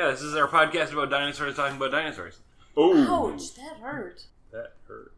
Yeah, this is our podcast about dinosaurs talking about dinosaurs. Oh, Ouch, that hurt. that hurt.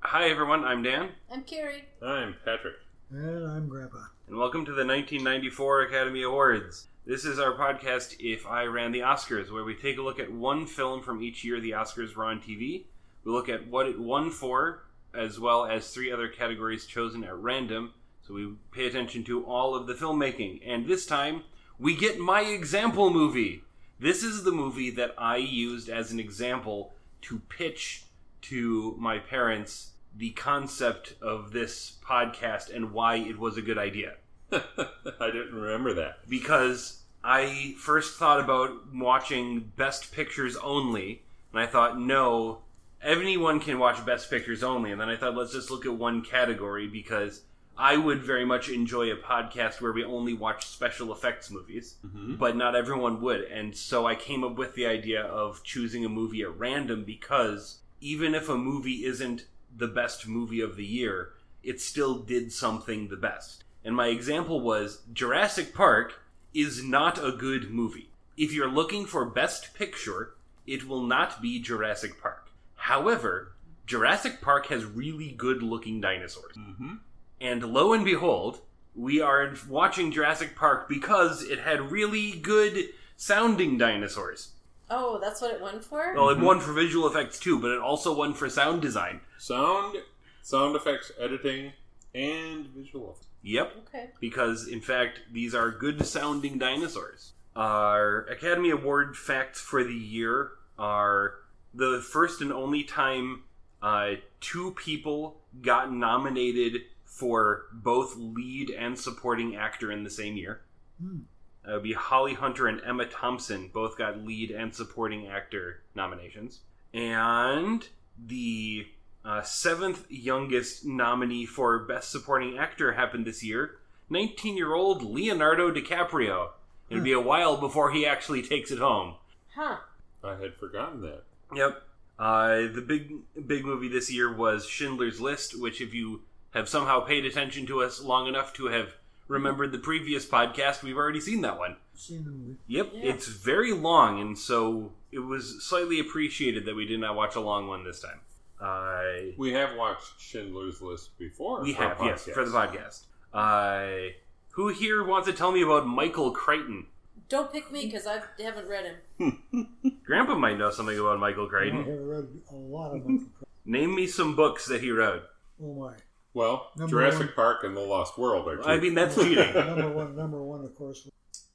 Hi, everyone. I'm Dan, I'm Carrie. I'm Patrick. And I'm Grandpa. and welcome to the 1994 Academy Awards. This is our podcast, If I Ran the Oscars, where we take a look at one film from each year the Oscars were on TV. We look at what it won for, as well as three other categories chosen at random. So we pay attention to all of the filmmaking. And this time, we get my example movie. This is the movie that I used as an example to pitch to my parents the concept of this podcast and why it was a good idea. I didn't remember that. Because I first thought about watching Best Pictures only, and I thought, no, anyone can watch Best Pictures only. And then I thought, let's just look at one category because I would very much enjoy a podcast where we only watch special effects movies, Mhm. but not everyone would. And so I came up with the idea of choosing a movie at random because even if a movie isn't the best movie of the year, it still did something the best. And my example was Jurassic Park is not a good movie. If you're looking for best picture, it will not be Jurassic Park. However, Jurassic Park has really good looking dinosaurs. Mm-hmm. And lo and behold, we are watching Jurassic Park because it had really good sounding dinosaurs. Oh, that's what it won for? Well, it won for visual effects too, but it also won for sound design. Sound, sound effects, editing, and visual effects. Yep, Okay. because in fact, these are good sounding dinosaurs. Our Academy Award facts for the year are the first and only time uh, two people got nominated for both lead and supporting actor in the same year. Hmm. That would be Holly Hunter and Emma Thompson both got lead and supporting actor nominations. And the uh, seventh youngest nominee for Best Supporting Actor happened this year 19 year old Leonardo DiCaprio. It'll be a while before he actually takes it home. Huh. I had forgotten that. Yep. Uh, the big big movie this year was Schindler's List, which if you have somehow paid attention to us long enough to have remembered the previous podcast, we've already seen that one. Seen the. Yep, Yeah. it's very long, and so it was slightly appreciated that we did not watch a long one this time. Uh, We have watched Schindler's List before. we have, yes, for the podcast. Uh, who here wants to tell me about Michael Crichton? Don't pick me because I haven't read him. Grandpa might know something about Michael Crichton. I Crichton. have read a lot of them. Name me some books that he wrote. Oh my! Well, Number Jurassic one. Park and The Lost World are two. I mean, that's cheating. number one, number one, of course.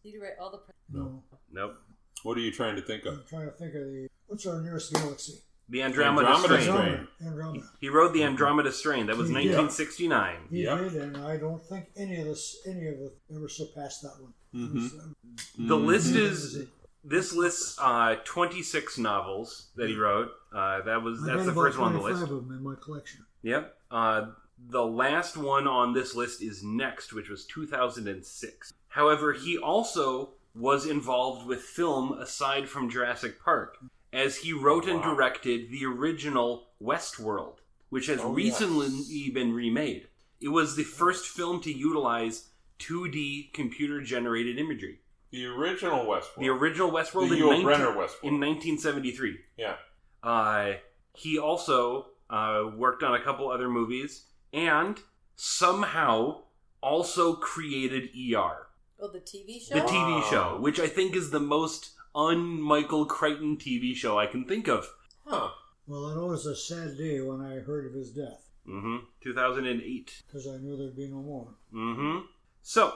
Did you write all the? No, nope. what are you trying to think of? I'm trying to think of the what's our nearest galaxy? The Andromeda, Andromeda Strain. Strain. Andromeda. He wrote the Andromeda Strain. That was He did. 1969. He Yep. did, and I don't think any of this, any of it, ever surpassed that one. It was, uh, The list it is was a- this lists uh, 26 novels that he wrote. Uh, that was I've the first one on the 25 list. of them in my collection. Yep. Uh, the last one on this list is Next, which was 2006. However, he also was involved with film aside from Jurassic Park, as he wrote and directed the original Westworld, which has Oh, recently yes. been remade. It was the first film to utilize 2D computer generated imagery. The original Westworld. The original Westworld The in, 19 Brynner Westworld. in 1973. yeah. Uh, he also uh, worked on a couple other movies and somehow also created ER, Oh, the TV show. the TV Wow. show, which I think is the most un Michael Crichton TV show I can think of. Huh. Well, I know it was a sad day when I heard of his death Mm-hmm. 2008. because I knew there'd be no more. Mm-hmm. So,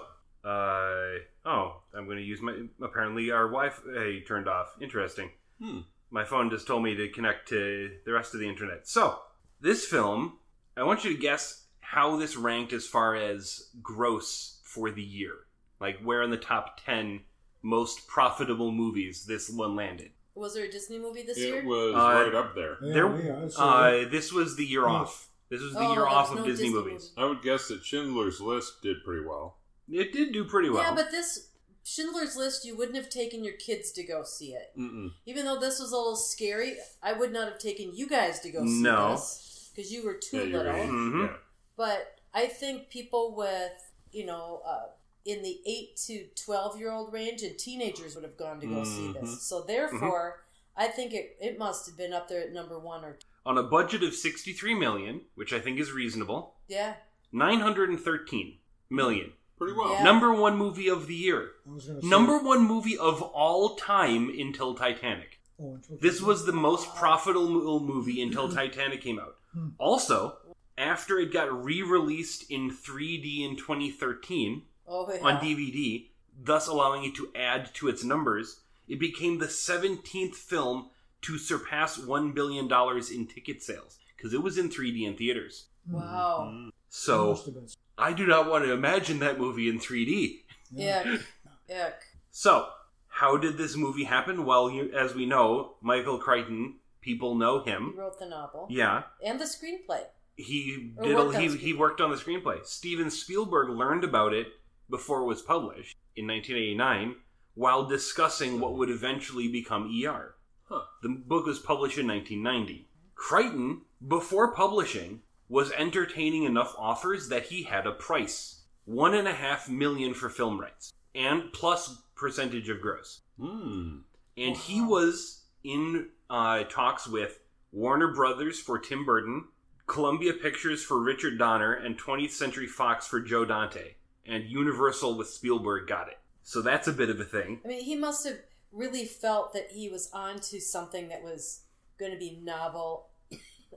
uh, oh, I'm going to use my. Apparently, our Wi-Fi turned off. Interesting. Hmm. My phone just told me to connect to the rest of the internet. So, this film, I want you to guess how this ranked as far as gross for the year. Like, where in the top 10 most profitable movies this one landed. Was there a Disney movie this It year? was Uh, right up there. Yeah, There- yeah, Uh, this was the year Oh. off. This was the Oh, year off was of no Disney, Disney movies. I would guess that Schindler's List did pretty well. It did do pretty well. Yeah, but this Schindler's List, you wouldn't have taken your kids to go see it. Mm-mm. Even though this was a little scary, I would not have taken you guys to go see No. this because you were too Yeah, you're little. right. Mhm. Yeah. But I think people with, you know, uh, in the 8 to 12 year old range, and teenagers would have gone to go see Mhm. this. So, therefore, I think it, it must have been up there at number one or two. On a budget of 63 million, which I think is reasonable, Yeah. 913 million. Pretty well. Yeah. Number one movie of the year. I was say, Number one movie of all time until Titanic. Oh, it's This was the most profitable movie until Titanic came out. Hmm. Also, after it got re-released in 3D in 2013 Oh, yeah. on DVD, thus allowing it to add to its numbers, it became the 17th film to surpass $1 billion in ticket sales because it was in 3D in theaters. Wow. Mm. It So must have been. I do not want to imagine that movie in 3D. Ick. Ick. So, how did this movie happen? Well, you, as we know, Michael Crichton, people know him. He wrote the novel. Yeah, And the screenplay. he Or did. worked A, on he, the he screenplay. worked on the screenplay. Steven Spielberg learned about it before it was published in 1989, while discussing what would eventually become ER. Huh. The book was published in 1990. Crichton, before publishing, was entertaining enough offers that he had a price: one and a half million for film rights, and plus percentage of gross. Mm. And he was in uh, talks with Warner Brothers for Tim Burton, Columbia Pictures for Richard Donner, and 20th Century Fox for Joe Dante. And Universal with Spielberg got it. So that's a bit of a thing. I mean, he must have really felt that he was onto something that was going to be novel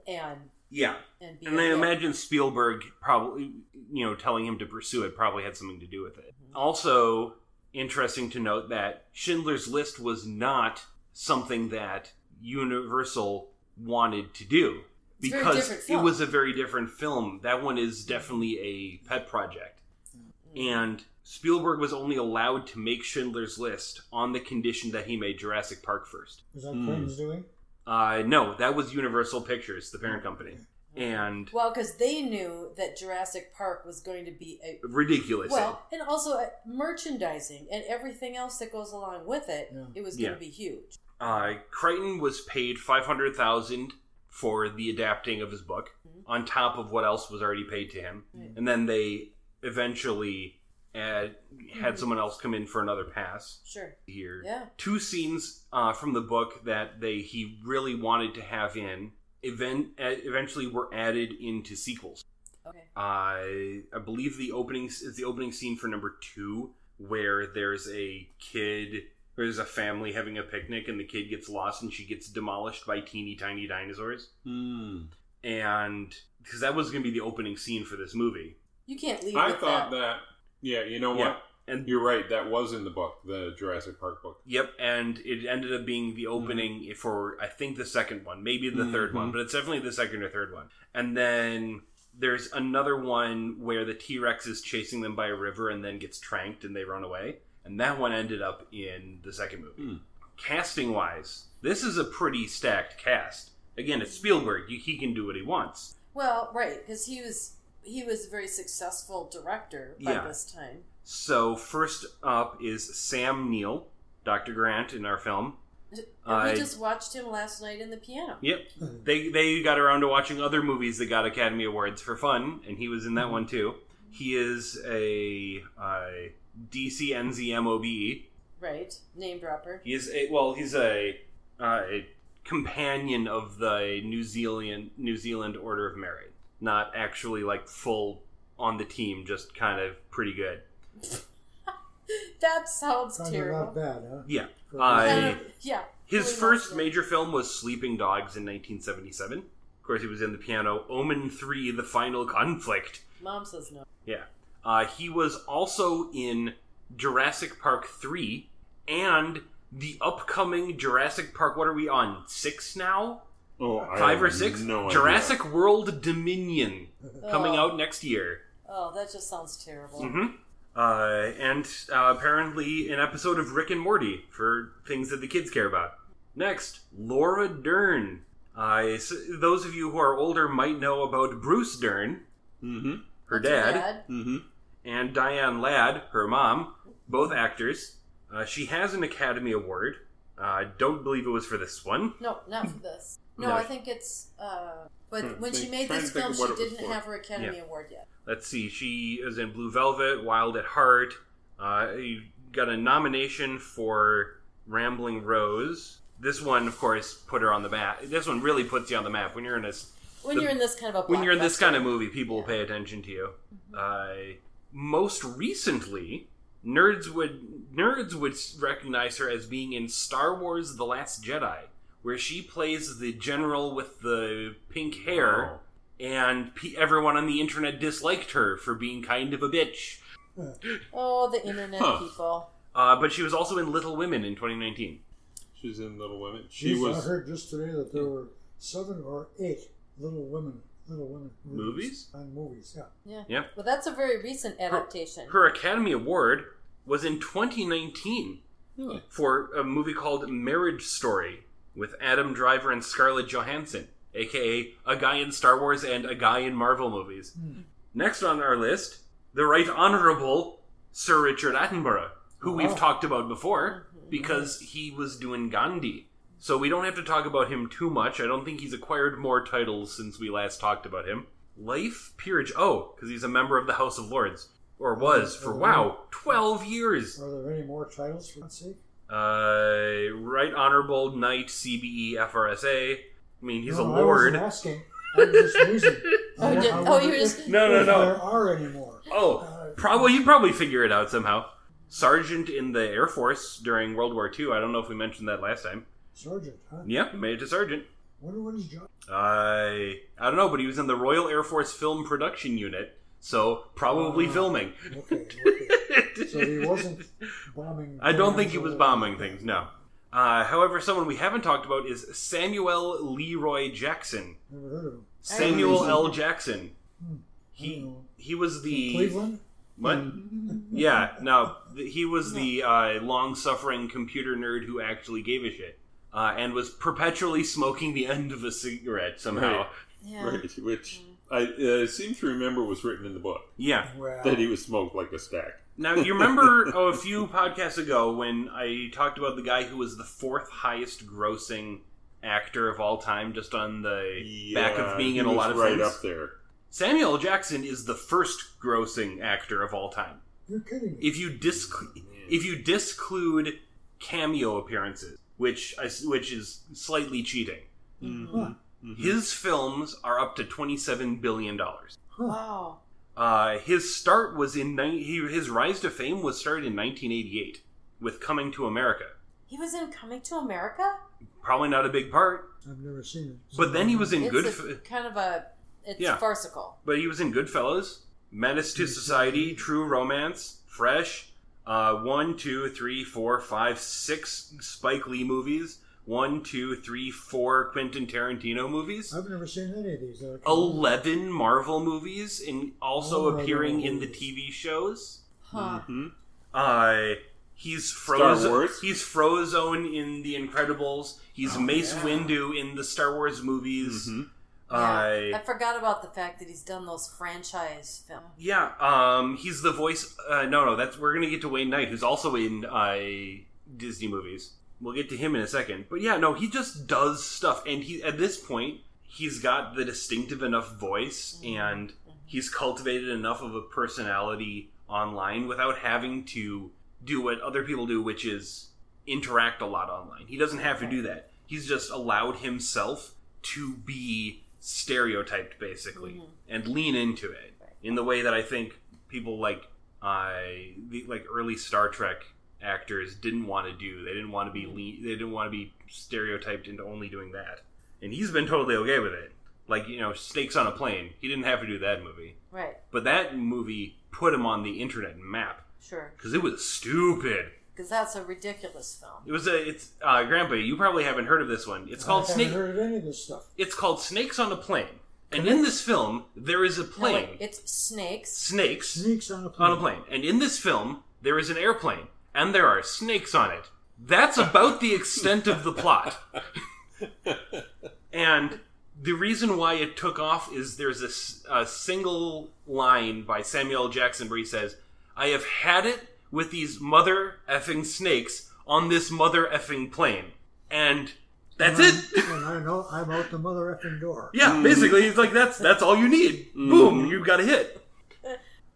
and Yeah. and And I imagine Spielberg probably, you know, telling him to pursue it probably had something to do with it. Also, interesting to note that Schindler's List was not something that Universal wanted to do It's because it was a very different film. That one is definitely a pet project. And Spielberg was only allowed to make Schindler's List on the condition that he made Jurassic Park first. Was that Hmm. Crichton's doing? Uh, no, that was Universal Pictures, the parent company. And Well, because they knew that Jurassic Park was going to be a ridiculous. well, and also uh, merchandising and everything else that goes along with it. Yeah. It was going Yeah. to be huge. Uh, Crichton was paid five hundred thousand for the adapting of his book, Mhm. on top of what else was already paid to him, Right. and then they eventually add, had Mhm. someone else come in for another pass Sure. here. Yeah. Two scenes uh, from the book that they he really wanted to have in event uh, eventually were added into sequels. Okay. I I believe the opening is the opening scene for number two, where there's a kid, there's a family having a picnic, and the kid gets lost, and she gets demolished by teeny tiny dinosaurs. Mm. And because that was going to be the opening scene for this movie, You can't leave. I with thought that. that. Yeah, you know Yeah. what? and You're right. That was in the book, the Jurassic Park book. yep, and it ended up being the opening for I think the second one, maybe the third one, Mhm. but it's definitely the second or third one. And then there's another one where the T Rex is chasing them by a river and then gets tranked and they run away, and that one ended up in the second movie. Hmm. Casting wise, this is a pretty stacked cast. Again, it's Spielberg; he can do what he wants. Well, right, because he was he was a very successful director by Yeah. this time. So first up is Sam Neill, Dr. Grant in our film. And I- we just watched him last night in the piano. Yep, they they got around to watching other movies that got Academy Awards for fun, and he was in that one too. He is a, uh DC NZMOB. Right, name dropper. He is a well, he's a, uh, a companion of the New Zealand New Zealand Order of Merit, not actually like full on the team, just kind of pretty good. That sounds Kind terrible. not bad, huh? Yeah, For- I- Kind yeah. his really first major film was Sleeping Dogs in 1977. Of course, he was in the piano Omen Three: The Final Conflict. Mom says no. Yeah. Uh, he was also in Jurassic Park 3 and the upcoming Jurassic Park. What are we on? Six now? Oh, I Five or six? No idea. Jurassic World Dominion coming Oh. out next year. Oh, that just sounds terrible. hmm Uh, and uh, apparently an episode of Rick and Morty for things that the kids care about. Next, Laura Dern. Uh, s- those of you who are older might know about Bruce Dern, Mm-hmm. her That's your dad. Mm-hmm. and Diane Ladd, her mom, both actors. Uh, she has an Academy Award. I uh, don't believe it was for this one. No, not for this. No, No. I think it's. Uh, but Hmm, when she made this film, she what it was didn't for. have her Academy Award yet. Let's see. She is in Blue Velvet, Wild at Heart, Uh, you got a nomination for Rambling Rose. This one, of course, put her on the map. This one really puts you on the map when you're in this When The- you're in this kind of a when you're in this kind of movie. People will pay attention to you. Uh, most recently, nerds would nerds would recognize her as being in Star Wars: The Last Jedi, where she plays the general with the pink hair, and pe everyone on the internet disliked her for being kind of a bitch. Oh, the internet Huh. people. Uh, but she was also in Little Women in 2019. She's in Little Women. She Geez, I heard just today that there were seven or eight Little Women, Little Women Movies? and movies. Yeah. Yeah. Yeah. Well, that's a very recent adaptation. Her Academy Award was in 2019 Really? for a movie called Marriage Story with Adam Driver and Scarlett Johansson, aka a guy in Star Wars and a guy in Marvel movies. Hmm. Next on our list, the Right Honorable Sir Richard Attenborough, who we've oh. talked about before mm-hmm. because he was doing Gandhi. So we don't have to talk about him too much. I don't think he's acquired more titles since we last talked about him. Life Peerage. Oh, because he's a member of the House of Lords. Or was for, wow, 12 years. Are there any more titles for God's sake? Uh, Right Honorable Knight CBE FRSA. I mean, he's no, a I lord. wasn't asking. I was just musing. Oh, I- did- oh, wondered you were if- just- No, no, no. There are any more. Oh, Uh, probably you probably figure it out somehow. Sergeant in the Air Force during World War II. I don't know if we mentioned that last time. Sergeant, huh? Yep, made it to sergeant. Wonder what his job. I I don't know, but he was in the Royal Air Force Film Production Unit, so probably Ah. filming. Okay, okay. So he wasn't bombing. I don't think he was bombing things. No. Uh, however, someone we haven't talked about is Samuel Leroy Jackson. Never heard of him. Samuel Hmm. L. Jackson. Hmm. He Oh. he was the Cleveland. what? Yeah, no, th- he was the uh, long-suffering computer nerd who actually gave a shit, uh, and was perpetually smoking the end of a cigarette somehow. Right. Yeah. Right, which I uh, seem to remember was written in the book Yeah. Well, that he was smoked like a stack. Now you remember oh, a few podcasts ago when I talked about the guy who was the fourth highest grossing actor of all time, just on the back of being in a lot of right things. up there. Samuel Jackson is the first grossing actor of all time. you're kidding me. If you dis if you disclude cameo appearances, which I, which is slightly cheating, Huh. his films are up to twenty seven billion dollars. Wow. Uh, his start was in ni- he, his rise to fame was started in 1988 with Coming to America. He was in Coming to America? Probably not a big part, I've never seen it. but then he was in it's Good. a, kind of a. It's Yeah. farcical. But he was in Goodfellas, Menace to Society, True Romance, Fresh, uh, one, two, three, four, five, six Spike Lee movies, one, two, three, four Quentin Tarantino movies, I've never seen any of these. that are- eleven Marvel movies, and also Oh, appearing in the. TV shows. Huh. Mhm. Uh, he's Frozen. He's Frozone in The Incredibles. He's Oh, Mace yeah. Windu in the Star Wars movies. Mhm. Yeah. Uh, I forgot about the fact that he's done those franchise films. Yeah, um, he's the voice. Uh, no, no, that's we're gonna get to Wayne Knight, who's also in uh, Disney movies. We'll get to him in a second, but yeah, no, he just does stuff, and he at this point he's got the distinctive enough voice, and he's cultivated enough of a personality online without having to do what other people do, which is interact a lot online. He doesn't have to do that. He's just allowed himself to be stereotyped basically Mhm. and lean into it in the way that I think people like uh, the like early Star Trek actors didn't want to do. They didn't want to be lean, they didn't want to be stereotyped into only doing that. And he's been totally okay with it. Like, you know, Snakes on a Plane. He didn't have to do that movie. Right. But that movie put him on the internet map Sure. cuz it was stupid. Because that's a ridiculous film. It was a it's uh grandpa, you probably haven't heard of this one. It's called I haven't Snake heard of any of this stuff. It's called Snakes on a Plane. And in this film, there is a No, plane. wait, it's snakes. snakes Sneaks on a plane. on a plane. And in this film, there is an airplane, and there are snakes on it. That's about the extent of the plot. And the reason why it took off is there's a s- a, single line by Samuel L. Jackson where he says, I have had it with these mother effing snakes on this mother effing plane. And that's and it. I'm- And I know I'm out the mother effing door. Yeah, basically, he's like, that's that's all you need. Boom, you got a hit.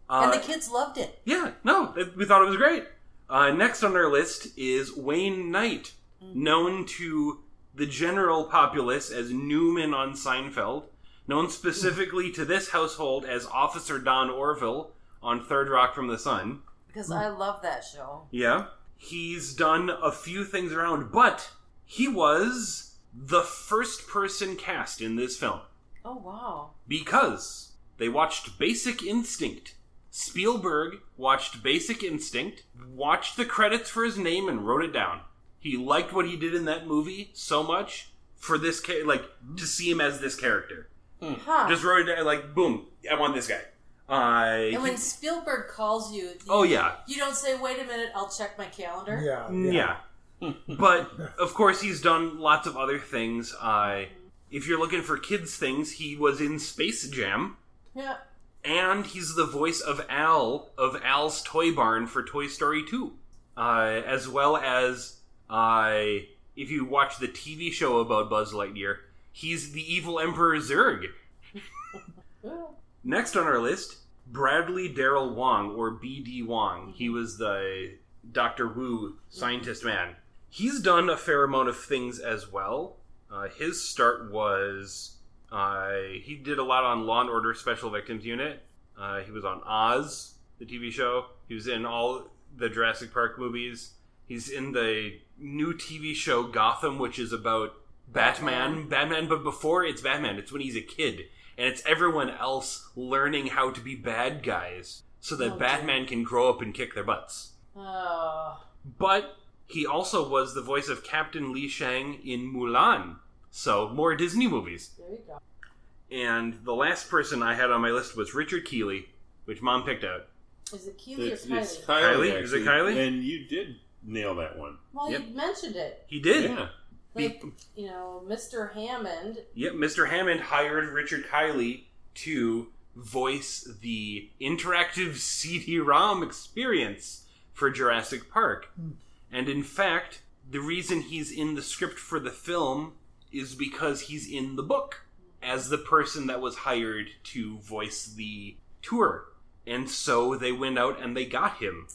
Uh, and the kids loved it. Yeah, no, th- we thought it was great. Uh, next on our list is Wayne Knight, known to the general populace as Newman on Seinfeld, known specifically to this household as Officer Don Orville on Third Rock from the Sun. Because hmm. I love that show. Yeah. He's done a few things around, but he was the first person cast in this film Oh wow. because they watched Basic Instinct. Spielberg watched Basic Instinct, watched the credits for his name, and wrote it down. He liked what he did in that movie so much for this, ca- like, to see him as this character. Hmm. Huh. Just wrote it down, like, boom, I want this guy. Uh, and when Spielberg calls you, you, oh, yeah. you don't say, "Wait a minute, I'll check my calendar." Yeah, Mm, yeah. Yeah. but of course, he's done lots of other things. Uh, if you're looking for kids' things, he was in Space Jam, Yeah. and he's the voice of Al of Al's Toy Barn for Toy Story 2, uh, as well as uh, if you watch the TV show about Buzz Lightyear, he's the evil Emperor Zurg. Next on our list, Bradley Daryl Wong, or B.D. Wong. He was the Dr. Wu scientist man. He's done a fair amount of things as well. Uh, his start was uh, he did a lot on Law and Order Special Victims Unit. Uh, he was on Oz, the TV show. He was in all the Jurassic Park movies. He's in the new TV show Gotham, which is about Batman. Batman, but before it's Batman, it's when he's a kid, and it's everyone else learning how to be bad guys so that Oh, dear. Batman can grow up and kick their butts. Oh. But he also was the voice of Captain Li Shang in Mulan. So, more Disney movies. There you go. And the last person I had on my list was Richard Keeley, which mom picked out. Is it Keely It's, or Kylie? it's Kylie. Kylie? Is it Kylie? And you did nail that one. well, Yep. you mentioned it. He did. Yeah. Like, you know, Mr. Hammond. Yep, Mr. Hammond hired Richard Kiley to voice the interactive CD-ROM experience for Jurassic Park. Hmm. And in fact, the reason he's in the script for the film is because he's in the book as the person that was hired to voice the tour. And so they went out and they got him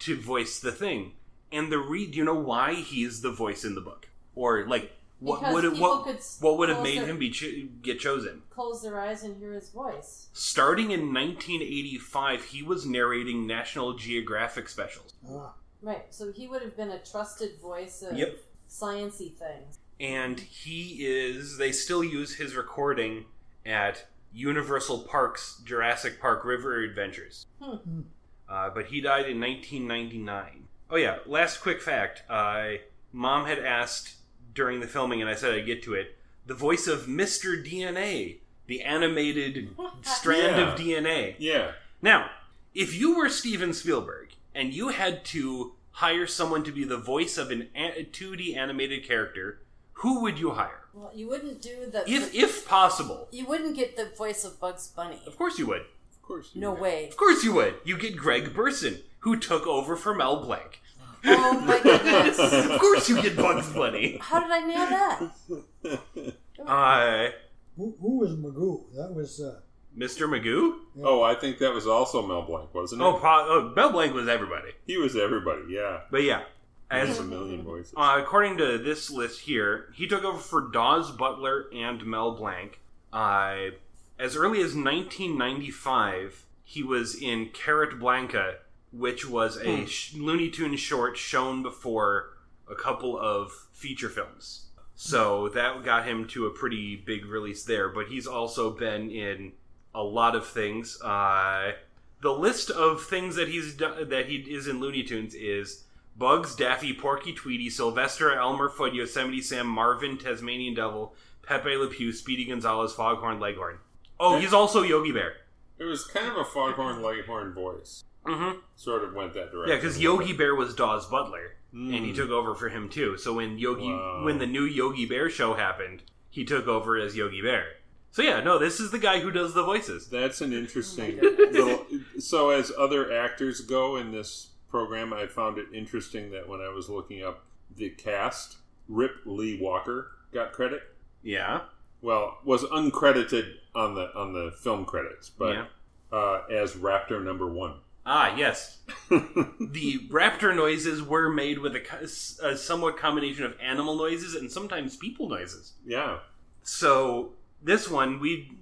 to voice the thing. And the re do you know why he's the voice in the book? Or like what Because would it, what could what would have made their- him be cho- get chosen? Close their eyes and hear his voice. Starting in 1985, he was narrating National Geographic specials. Ah, Right. So he would have been a trusted voice of Yep. sciency things. and he is they still use his recording at Universal Park's Jurassic Park River Adventures. Hmm. Uh, but he died in 1999. Oh yeah, last quick fact. Uh, Mom had asked during the filming, and I said I'd get to it. The voice of Mr. DNA, the animated strand Yeah. of DNA. Yeah. Now, if you were Steven Spielberg and you had to hire someone to be the voice of an a- 2D animated character, who would you hire? Well, you wouldn't do the. If if possible. you wouldn't get the voice of Bugs Bunny. Of course you would. Of course. You No would. way. Of course you would. You get Greg Burson, who took over for Mel Blanc. Oh my goodness. Of course you get Bugs Bunny. How did I nail that? I. who, who was Magoo? That was uh, Mr. Magoo? oh, I think that was also Mel Blanc, wasn't it? Oh, pro- oh, Mel Blanc was everybody. he was everybody. Yeah. But yeah, There's as a million voices. Uh, according to this list here, he took over for Daws Butler and Mel Blanc. Uh, as early as 1995, he was in Carrotblanca, which was a sh- Looney Tunes short shown before a couple of feature films. So that got him to a pretty big release there. But he's also been in a lot of things. Uh, the list of things that he's that he is in Looney Tunes is Bugs, Daffy, Porky, Tweety, Sylvester, Elmer Fudd, Yosemite Sam, Marvin, Tasmanian Devil, Pepe Le Pew, Speedy Gonzales, Foghorn Leghorn. Oh, he's also Yogi Bear. It was kind of a foghorn leghorn voice. Mm-hmm. Sort of went that direction. Yeah, because Yogi Bear was Daws Butler, Mm. and he took over for him too. So when Yogi, Wow. when the new Yogi Bear show happened, he took over as Yogi Bear. So yeah, no, this is the guy who does the voices. That's an interesting my goodness. little. So, as other actors go in this program, I found it interesting that when I was looking up the cast, Rip Lee Walker got credit. Yeah, Well, was uncredited on the on the film credits, but yeah. uh, as Raptor Number One. Ah, yes. the raptor noises were made with a, a somewhat combination of animal noises and sometimes people noises. yeah, So this one, we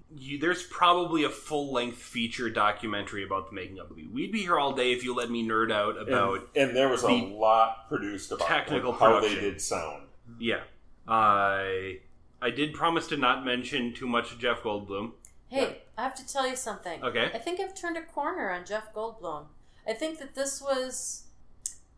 there's probably a full length feature documentary about the making of the movie. We'd be here all day if you let me nerd out about and there was a lot produced about technical how they did sound. yeah. I I did promise to not mention too much of Jeff Goldblum. Hey, I have to tell you something. Okay. I think I've turned a corner on Jeff Goldblum. I think that this was.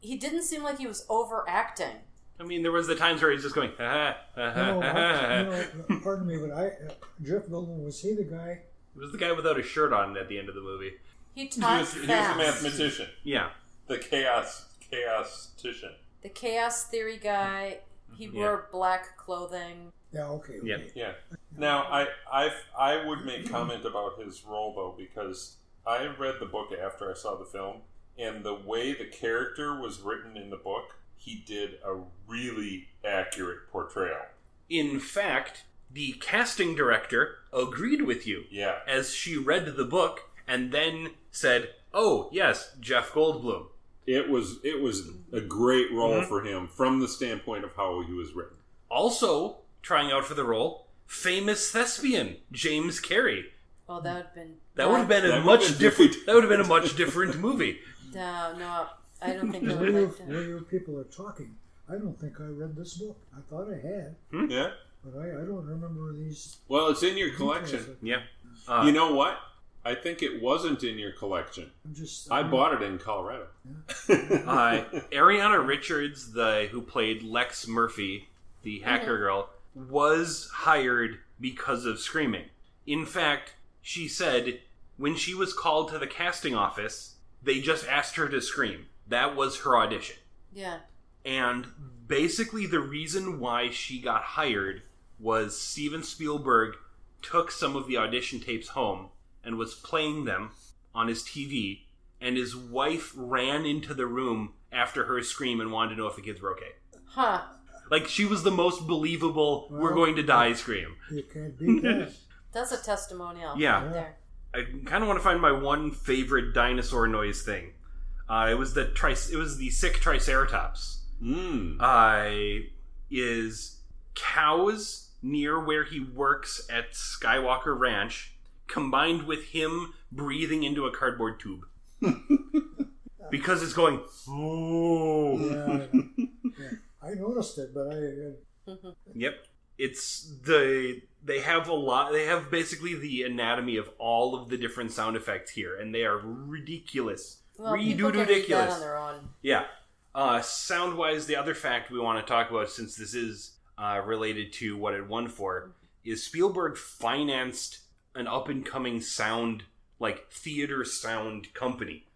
He didn't seem like he was overacting. I mean, there was the times where he's just going. Ha, ha, ha, No, ha, I, ha, you know, pardon me, but I uh, Jeff Goldblum was he the guy? It was the guy without a shirt on at the end of the movie. He He talked was, he was fast. the mathematician, Yeah. the chaos chaostician. the chaos theory guy. He Yeah. wore black clothing. Yeah, okay. okay. Yeah. Yeah. Now, I I I would make comment about his role though because I read the book after I saw the film, and the way the character was written in the book, he did a really accurate portrayal. In fact, the casting director agreed with you Yeah. as she read the book and then said, "Oh, yes, Jeff Goldblum." It was it was a great role Mhm. for him from the standpoint of how he was written. Also trying out for the role, famous thespian James Carrey. Oh, that would have been. That would have been a much been different. different. That would have been a much different movie. No, no, I don't think I Where would you, like that. where you people are talking, I don't think I read this book. I thought I had, Yeah. but I, I don't remember these. Well, it's in your details. collection. Yeah. Uh, You know what? I think it wasn't in your collection. I'm just. I I'm- bought it in Colorado. uh, Ariana Richards, the who played Lex Murphy, the hacker girl, was hired because of screaming. In fact, she said when she was called to the casting office, they just asked her to scream. That was her audition. Yeah. And basically, the reason why she got hired was Steven Spielberg took some of the audition tapes home and was playing them on his TV, and his wife ran into the room after her scream and wanted to know if the kids were okay. Huh. Like, she was the most believable, we're going to die scream. You can't beat that. That's a testimonial. Yeah. Right there. I kind of want to find my one favorite dinosaur noise thing. Uh, it was the tri- it was the sick Triceratops. Mm. uh, is cows near where he works at Skywalker Ranch, combined with him breathing into a cardboard tube. because it's going, oh. Yeah, yeah. I noticed it, but I. Uh, Yep. It's the. They have a lot. They have basically the anatomy of all of the different sound effects here, and they are ridiculous. Well, Redo can ridiculous. that on their own. Yeah. Uh, sound wise, the other fact we want to talk about, since this is uh, related to what it won for, is Spielberg financed an up and coming sound, like theater sound company.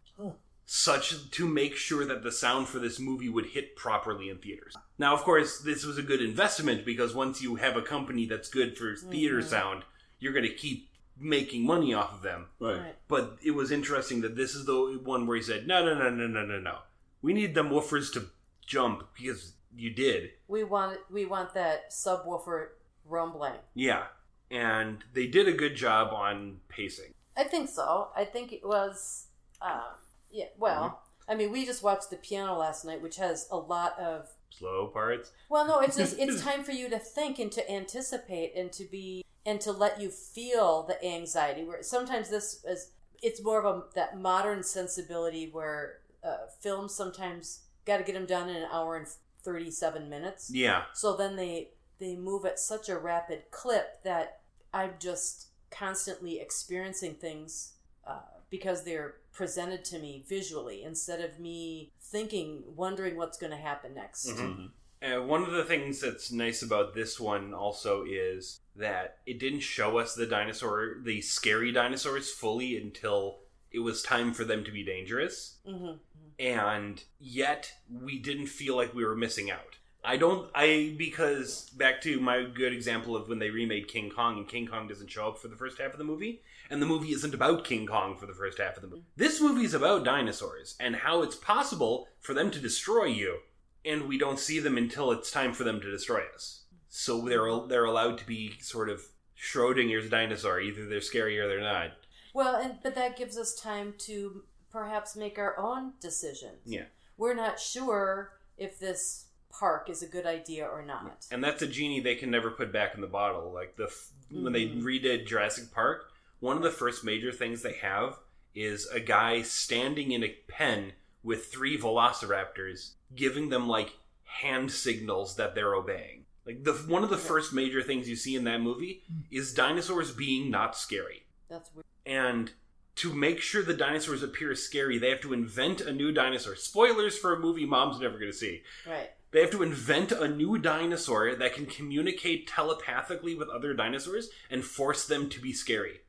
Such to make sure that the sound for this movie would hit properly in theaters. Now, of course, this was a good investment because once you have a company that's good for theater Mhm. sound, you're going to keep making money off of them. Right. Right. But it was interesting that this is the one where he said, "No, no, no, no, no, no, no. We need them woofers to jump because you did." We want we want that subwoofer rumbling. Yeah, and they did a good job on pacing. I think so. I think it was. Uh, yeah. Well, I mean, we just watched the piano last night, which has a lot of. Slow parts. Well, no, it's just it's time for you to think and to anticipate and to be and to let you feel the anxiety. Where sometimes this is it's more of a that modern sensibility where uh, films sometimes got to get them done in an hour and thirty seven minutes. Yeah, So then they they move at such a rapid clip that I'm just constantly experiencing things uh, because they're presented to me visually instead of me thinking, wondering what's going to happen next. Mhm. And one of the things that's nice about this one also is that it didn't show us the dinosaur, the scary dinosaurs, fully until it was time for them to be dangerous. hmm and yet we didn't feel like we were missing out. I don't I because back to my good example of when they remade King Kong and King Kong doesn't show up for the first half of the movie and the movie isn't about King Kong for the first half of the movie. This movie is about dinosaurs and how it's possible for them to destroy you and we don't see them until it's time for them to destroy us. So they're they're allowed to be sort of Schrodinger's dinosaur, either they're scary or they're not. Well, and but that gives us time to perhaps make our own decisions. Yeah. We're not sure if this park is a good idea or not. and that's a genie they can never put back in the bottle. Like the f- when they Mhm. redid Jurassic Park, one of the first major things they have is a guy standing in a pen with three velociraptors, giving them like hand signals that they're obeying. Like the one of the first major things you see in that movie hmm. is dinosaurs being not scary. That's weird. And to make sure the dinosaurs appear scary, they have to invent a new dinosaur. Spoilers for a movie mom's never going to see. Right. They have to invent a new dinosaur that can communicate telepathically with other dinosaurs and force them to be scary.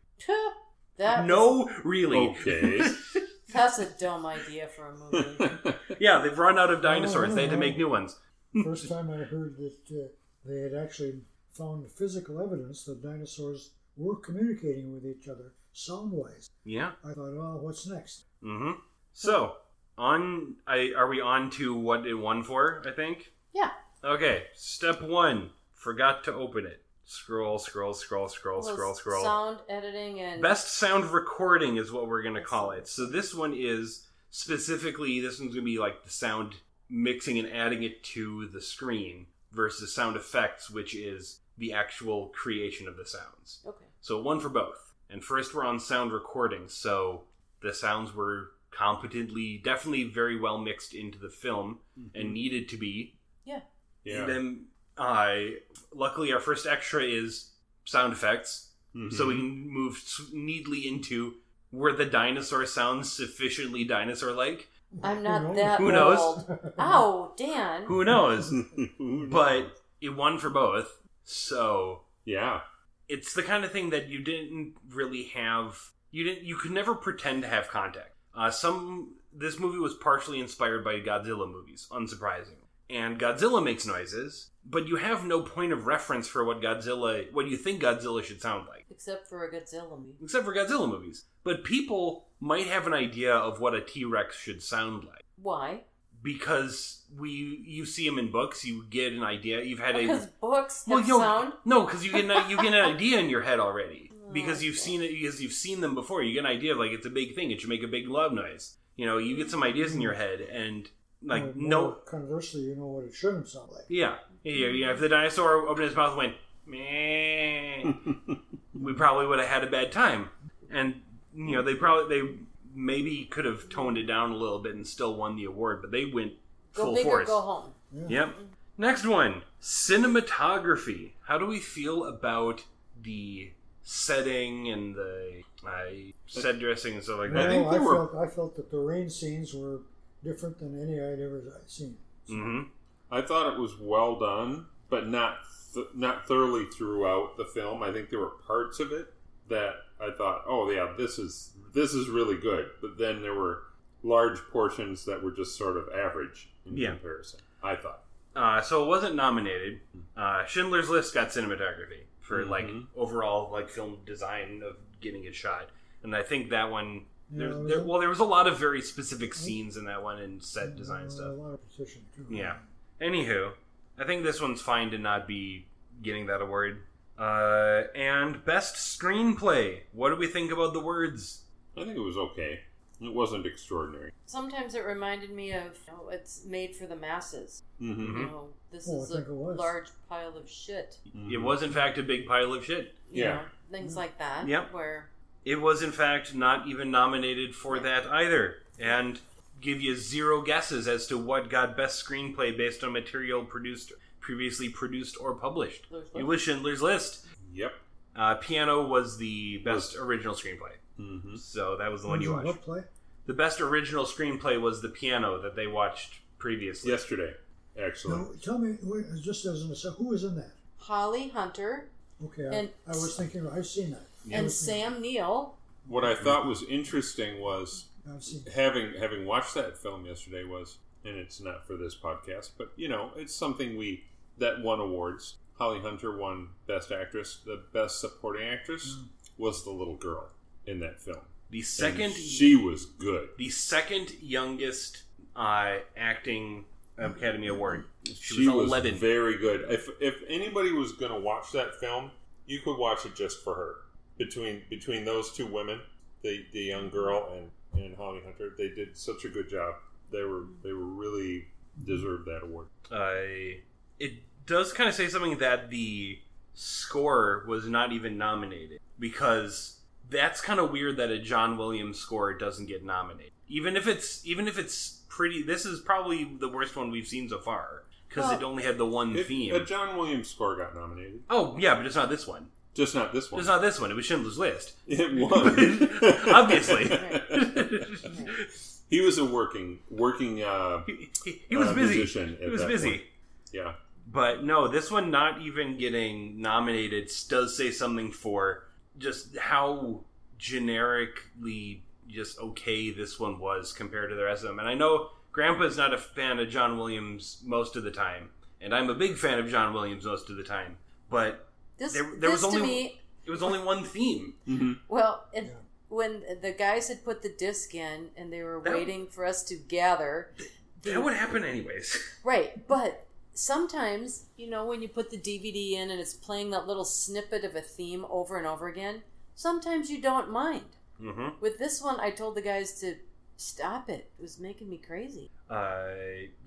That No, really. Okay. that's a dumb idea for a movie. Yeah, they've run out of dinosaurs. They had to make new ones. First time I heard that uh, they had actually found physical evidence that dinosaurs were communicating with each other sound wise. Yeah. I thought, oh, what's next? Mm-hmm. So, on. I are we on to what it won for? I think. Yeah. Okay. Step one. Forgot to open it. Scroll, scroll, scroll, scroll, Well, scroll, scroll. Sound editing and Best sound recording is what we're going to call it. So this one is specifically this one's going to be like the sound mixing and adding it to the screen versus sound effects, which is the actual creation of the sounds. Okay. So one for both. And first we're on sound recording, so the sounds were competently, definitely very well mixed into the film mm-hmm. and needed to be. Yeah. yeah. And then I luckily our first extra is sound effects Mhm. so we can move neatly into were the dinosaur sounds sufficiently dinosaur like I'm not knows? that Who knows? old. Ow, Dan. who knows but it won for both so yeah, it's the kind of thing that you didn't really have you didn't you could never pretend to have contact uh, some this movie was partially inspired by godzilla movies unsurprisingly and godzilla makes noises but you have no point of reference for what godzilla what you think godzilla should sound like Except for a Godzilla movie. except for Godzilla movies. But people might have an idea of what a T Rex should sound like Why? because we you see them in books, you get an idea. You've had Because a books have well, yo, sound. no, because you get an, you get an idea in your head already oh, because Oh, you've seen it because you've seen them before. You get an idea of like it's a big thing. It should make a big love noise. You know, you get some ideas in your head and like Or no, Conversely, you know what it shouldn't sound like. yeah, yeah, yeah. If the dinosaur opened his mouth and went meh, we probably would have had a bad time. And you know, they probably they maybe could have toned it down a little bit and still won the award, but they went Go full big or force. go home. Yeah. Yep. Next one, cinematography. How do we feel about the setting and the uh, set dressing and stuff like I that? Well, think I, there were- felt I felt that the rain scenes were different than any I'd ever seen. hmm I thought it was well done, but not th- not thoroughly throughout the film. I think there were parts of it that I thought, oh yeah, this is this is really good. But then there were large portions that were just sort of average in Yeah. comparison. I thought. Uh, so it wasn't nominated. Uh, Schindler's List got cinematography for like Mhm. overall like film design of getting it shot, and I think that one. There, Yeah, there, well, there was a lot of very specific scenes in that one and set design stuff. A lot of petition too. Yeah. Anywho, I think this one's fine to not be getting that award. Uh, and best screenplay. What do we think about the words? I think it was okay. It wasn't extraordinary. Sometimes it reminded me of you know, it's made for the masses. Mm-hmm. Mhm. You know, this Oh, I is a large pile of shit. It was, in fact, a big pile of shit. You Yeah. know, things like that. Yep. Where It was, in fact, not even nominated for that either. And give you zero guesses as to what got best screenplay based on material produced previously produced or published. Schindler's It List. was Schindler's List. Yep. Uh, Piano was the best original screenplay. Mm-hmm. So that was the one you Original watched. What play? The best original screenplay was The Piano that they watched previously. Yesterday, actually. No, tell me, wait, just as an aside, who is in that? Holly Hunter Okay, And- I, I was thinking, I've seen that. I and Sam Neill. What I thought was interesting was I've seen that. having having watched that film yesterday was, and it's not for this podcast, but you know, it's something we that won awards. Holly Hunter won Best Actress. The Best Supporting Actress was the little girl in that film. The And second she was good. the second youngest uh, acting Academy Award. She, She was was eleven. very good. If if anybody was going to watch that film, you could watch it just for her. Between between those two women, the the young girl and and Holly Hunter. They did such a good job. They were they were really deserved that award. Uh, it does kind of say something that the score was not even nominated because that's kind of weird that a John Williams score doesn't get nominated. Even if it's even if it's pretty, this is probably the worst one we've seen so far because Well- it only had the one If theme. a John Williams score got nominated, oh yeah, but it's not this one. Just not this one. It's not this one. It was Schindler's List. It was Obviously. he was a working working. Uh, he, he- he was Uh, busy. musician He was busy. point. yeah, But no, this one not even getting nominated does say something for just how generically just okay this one was compared to the rest of them. And I know Grandpa's not a fan of John Williams most of the time, and I'm a big fan of John Williams most of the time. But This, There- there this was to only- me, it was only one theme. mm-hmm. well, and Yeah. when the guys had put the disc in and they were That- waiting for us to gather, the- That would happen anyways. Right, but sometimes, you know, when you put the DVD in and it's playing that little snippet of a theme over and over again, sometimes you don't mind. hmm With this one, I told the guys to stop it. It was making me crazy. Uh,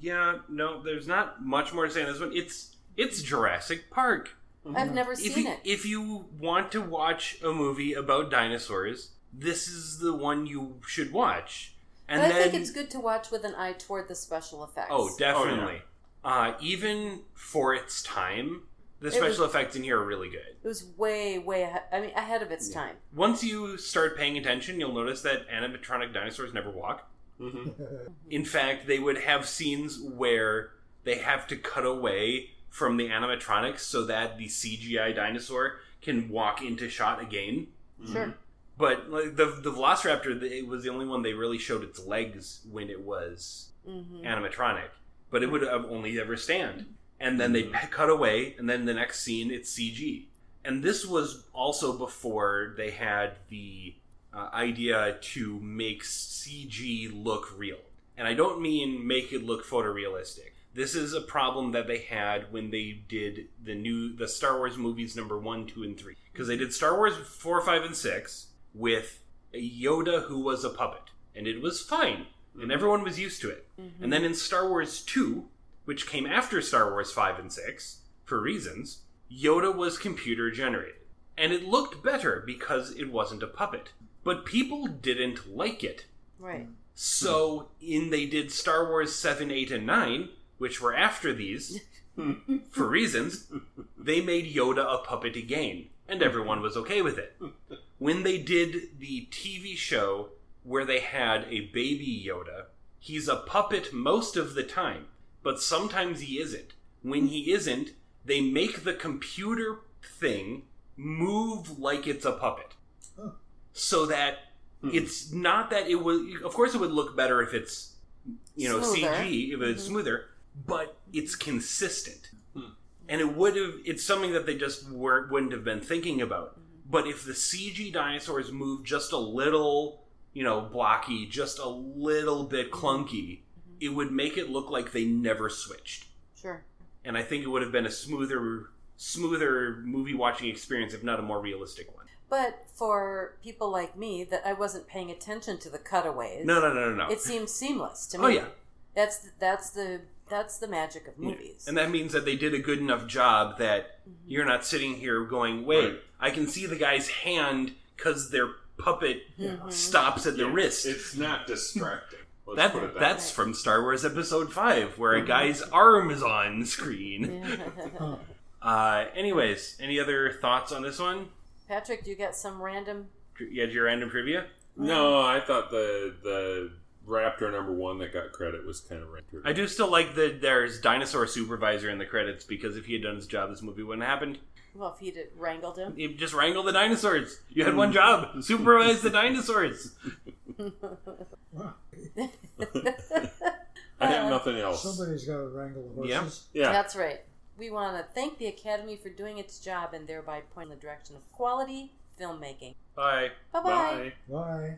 yeah, no, there's not much more to say on this one. It's it's Jurassic Park. I've never if seen you, it. if you want to watch a movie about dinosaurs, this is the one you should watch. And but I then, think it's good to watch with an eye toward the special effects. oh, definitely. uh, even for its time, the It special was- effects in here are really good. It was way, way ahead. I mean, ahead of its Yeah. time. Once you start paying attention, you'll notice that animatronic dinosaurs never walk. Mm-hmm. In fact, they would have scenes where they have to cut away from the animatronics so that the CGI dinosaur can walk into shot again. Sure. But like the the Velociraptor, it was the only one they really showed its legs when it was hmm animatronic. But it would have only ever stand, and then they cut away, and then the next scene it's CG. And this was also before they had the uh, idea to make CG look real. And I don't mean make it look photorealistic. This is a problem that they had when they did the new the Star Wars movies number 1, 2 and 3 because they did Star Wars 4, 5 and 6 with a Yoda who was a puppet and it was fine and everyone was used to it. Mm-hmm. And then in Star Wars 2, which came after Star Wars 5 and 6 for reasons, Yoda was computer generated. And it looked better because it wasn't a puppet. But people didn't like it. Right. So in they did Star Wars 7, 8 and 9, which were after these for reasons, they made Yoda a puppet again, and everyone was okay with it. When they did the TV show where they had a baby Yoda, he's a puppet most of the time, but sometimes he isn't. When he isn't, they make the computer thing move like it's a puppet. Huh. So that Hmm. it's not that it would of course it would look better if it's you know Smoother. CG if it's Mhm. smoother, but it's consistent. Hmm. And it would have it's something that they just weren't wouldn't have been thinking about. Mm-hmm. But if the CG dinosaurs move just a little, you know, blocky, just a little bit clunky, it would make it look like they never switched. Sure. And I think it would have been a smoother smoother movie watching experience if not a more realistic one. But for people like me, that I wasn't paying attention to the cutaways. No, no, no, no, no. It seems seamless to me. Oh yeah. That's the, that's the that's the magic of Yeah. movies. And that means that they did a good enough job that Mm-hmm. you're not sitting here going, wait, Right. I can see the guy's hand because their puppet Mhm. stops at the wrist. It's not distracting. Let's that, put it that that's way. from Star Wars Episode 5, where a Mhm. guy's arm is on screen. Huh. Uh, anyways, any other thoughts on this one? Patrick, do you got some random? You had your random trivia? No, I thought the the Raptor number one that got credit was kind of random. I do still like that there's Dinosaur Supervisor in the credits because if he had done his job, this movie wouldn't have happened. Well, if he'd have wrangled him. You just wrangle the dinosaurs. You had one job supervise the dinosaurs. I have nothing else. Somebody's got to wrangle the Yeah. horses. Yeah. That's right. We want to thank the Academy for doing its job and thereby pointing the direction of quality filmmaking. Bye. Bye bye. Bye. Bye.